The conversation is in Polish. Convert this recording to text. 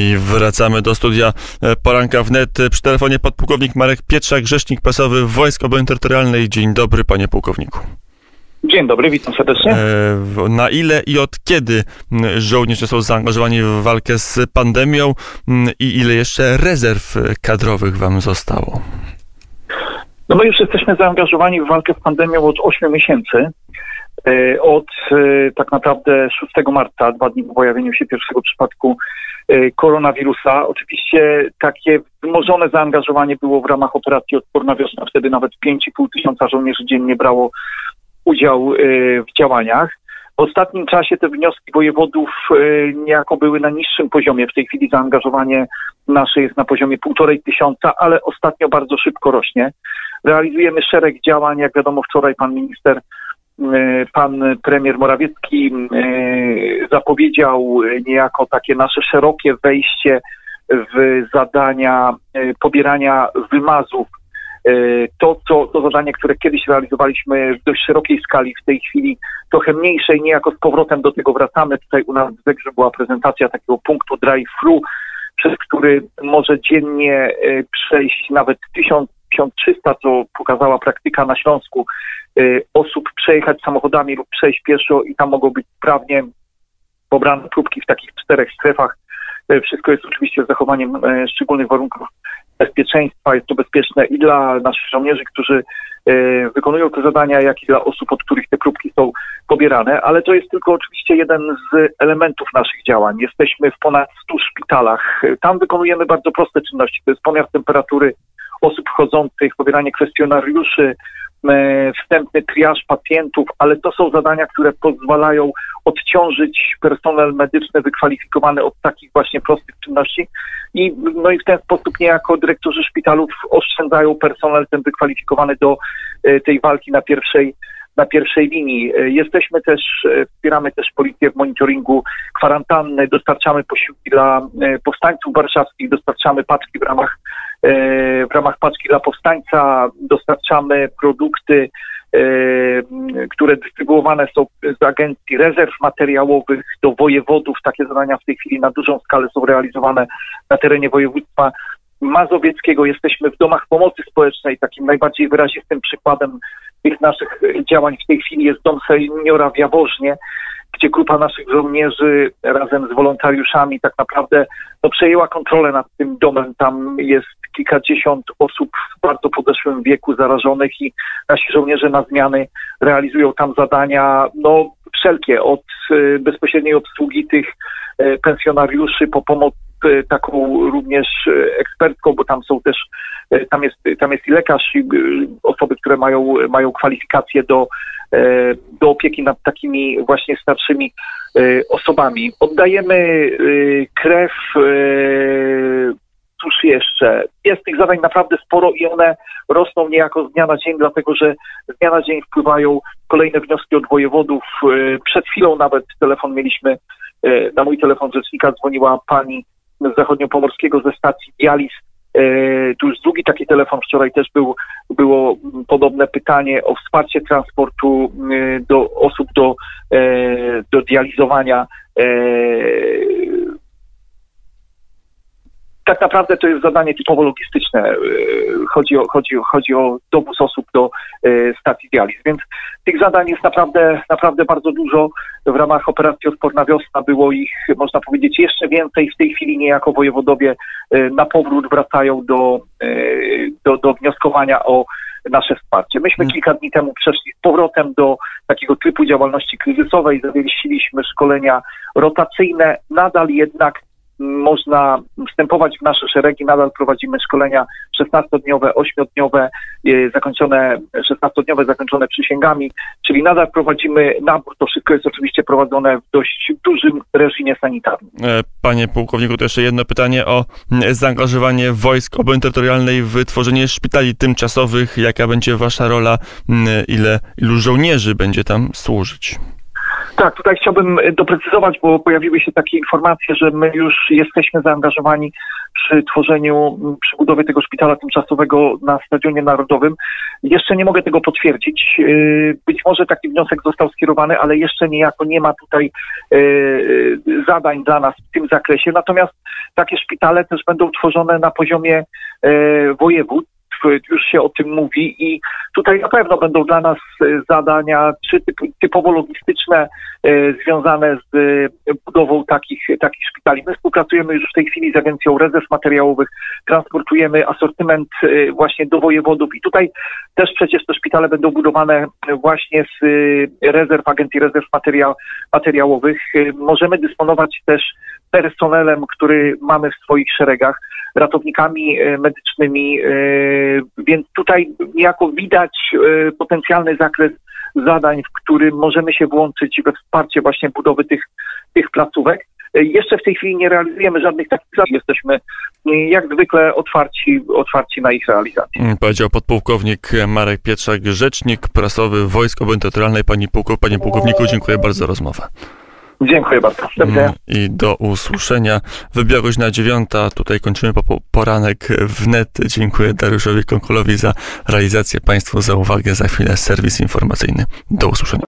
I wracamy do studia e, Poranka Wnet. Przy telefonie podpułkownik Marek Pietrzak, rzecznik prasowy Wojsk Obrony Terytorialnej. Dzień dobry, panie pułkowniku. Dzień dobry, witam serdecznie. E, na ile i od kiedy żołnierze są zaangażowani w walkę z pandemią i ile jeszcze rezerw kadrowych wam zostało? No my już jesteśmy zaangażowani w walkę z pandemią od 8 miesięcy. E, od e, tak naprawdę 6 marca, dwa dni po pojawieniu się pierwszego przypadku e, koronawirusa. Oczywiście takie wzmożone zaangażowanie było w ramach operacji Odporna Wiosna. Wtedy nawet 5,5 tysiąca żołnierzy dziennie brało udział w działaniach. W ostatnim czasie te wnioski wojewodów niejako były na niższym poziomie. W tej chwili zaangażowanie nasze jest na poziomie półtorej tysiąca, ale ostatnio bardzo szybko rośnie. Realizujemy szereg działań. Jak wiadomo, wczoraj pan minister pan premier Morawiecki e, zapowiedział niejako takie nasze szerokie wejście w zadania e, pobierania wymazów. To, to, to zadanie, które kiedyś realizowaliśmy w dość szerokiej skali, w tej chwili trochę mniejszej, niejako z powrotem do tego wracamy. Tutaj u nas w Zegrze była prezentacja takiego punktu drive-thru, przez który może dziennie przejść nawet tysiąc 1300, co pokazała praktyka na Śląsku, y, osób przejechać samochodami lub przejść pieszo i tam mogą być sprawnie pobrane próbki w takich czterech strefach. Y, wszystko jest oczywiście z zachowaniem y, szczególnych warunków bezpieczeństwa. Jest to bezpieczne i dla naszych żołnierzy, którzy wykonują te zadania, jak i dla osób, od których te próbki są pobierane, ale to jest tylko oczywiście jeden z elementów naszych działań. Jesteśmy w ponad 100 szpitalach. Tam wykonujemy bardzo proste czynności. To jest pomiar temperatury osób wchodzących, pobieranie kwestionariuszy, e, wstępny triaż pacjentów, ale to są zadania, które pozwalają odciążyć personel medyczny wykwalifikowany od takich właśnie prostych czynności i, no i w ten sposób niejako dyrektorzy szpitalów oszczędzają personel ten wykwalifikowany do e, tej walki na pierwszej na pierwszej linii. E, jesteśmy też, wspieramy też policję w monitoringu kwarantanny, dostarczamy posiłki dla powstańców warszawskich, dostarczamy paczki w ramach w ramach paczki dla powstańca dostarczamy produkty, e, które dystrybuowane są z agencji rezerw materiałowych do wojewodów. Takie zadania w tej chwili na dużą skalę są realizowane na terenie województwa mazowieckiego. Jesteśmy w domach pomocy społecznej. Takim najbardziej wyrazistym przykładem tych naszych działań w tej chwili jest dom seniora w Jaworznie, gdzie grupa naszych żołnierzy razem z wolontariuszami tak naprawdę no, przejęła kontrolę nad tym domem. Tam jest kilkadziesiąt osób w bardzo podeszłym wieku zarażonych i nasi żołnierze na zmiany realizują tam zadania, no wszelkie, od y, bezpośredniej obsługi tych y, pensjonariuszy po pomoc y, taką również ekspertką, bo tam są też, tam jest, tam jest i lekarz, i osoby, które mają, mają kwalifikacje do, do opieki nad takimi właśnie starszymi osobami. Oddajemy krew jeszcze? Jest tych zadań naprawdę sporo i one rosną niejako z dnia na dzień, dlatego że z dnia na dzień wpływają kolejne wnioski od wojewodów. E, przed chwilą nawet telefon mieliśmy, e, na mój telefon rzecznika dzwoniła pani z zachodniopomorskiego ze stacji Dialis. E, tu już drugi taki telefon, wczoraj też był, było podobne pytanie o wsparcie transportu do osób do, do dializowania tak naprawdę to jest zadanie typowo logistyczne. E, chodzi o, chodzi, chodzi o dowóz osób do e, stacji dializ. Więc tych zadań jest naprawdę, naprawdę bardzo dużo. W ramach operacji Odporna Wiosna było ich, można powiedzieć, jeszcze więcej. W tej chwili niejako wojewodowie e, na powrót wracają do, do, do wnioskowania o nasze wsparcie. Myśmy hmm. kilka dni temu przeszli z powrotem do takiego typu działalności kryzysowej, zawiesiliśmy szkolenia rotacyjne, nadal jednak można wstępować w nasze szeregi. Nadal prowadzimy szkolenia 16-dniowe, 8-dniowe, e, zakończone, 16-dniowe zakończone przysięgami, czyli nadal prowadzimy nabór. To wszystko jest oczywiście prowadzone w dość dużym reżimie sanitarnym. E, panie pułkowniku, to jeszcze jedno pytanie o zaangażowanie wojsk obrony terytorialnej w tworzenie szpitali tymczasowych. Jaka będzie wasza rola? Ile, ilu żołnierzy będzie tam służyć? Tak, tutaj chciałbym doprecyzować, bo pojawiły się takie informacje, że my już jesteśmy zaangażowani przy tworzeniu, przy budowie tego szpitala tymczasowego na Stadionie Narodowym. Jeszcze nie mogę tego potwierdzić. Yy, być może taki wniosek został skierowany, ale jeszcze niejako nie ma tutaj yy, zadań dla nas w tym zakresie. Natomiast takie szpitale też będą tworzone na poziomie województw już się o tym mówi i tutaj na pewno będą dla nas e, zadania czy typowo logistyczne e, związane z e, budową takich, takich szpitali. My współpracujemy już w tej chwili z Agencją Rezerw Materiałowych, transportujemy asortyment właśnie do wojewodów i tutaj też przecież te szpitale będą budowane właśnie z rezerw, Agencji Rezerw Materiał, Materiałowych. Możemy dysponować też personelem, który mamy w swoich szeregach ratownikami e, medycznymi, e, więc tutaj niejako widać e, potencjalny zakres zadań, w którym możemy się włączyć we wsparcie właśnie budowy tych, tych placówek. Jeszcze w tej chwili nie realizujemy żadnych takich zadań. Jesteśmy jak zwykle otwarci, otwarci na ich realizację. Mm, powiedział podpułkownik Marek Pietrzak, rzecznik prasowy Wojsk Obrony. Panie, pułkow, panie pułkowniku, dziękuję bardzo za rozmowę. Dziękuję bardzo. Mm, I do usłyszenia. Wybiła godzina dziewiąta. Tutaj kończymy po poranek wnet. Dziękuję Dariuszowi Konkulowi za realizację, Państwu za uwagę. Za chwilę serwis informacyjny. Do usłyszenia.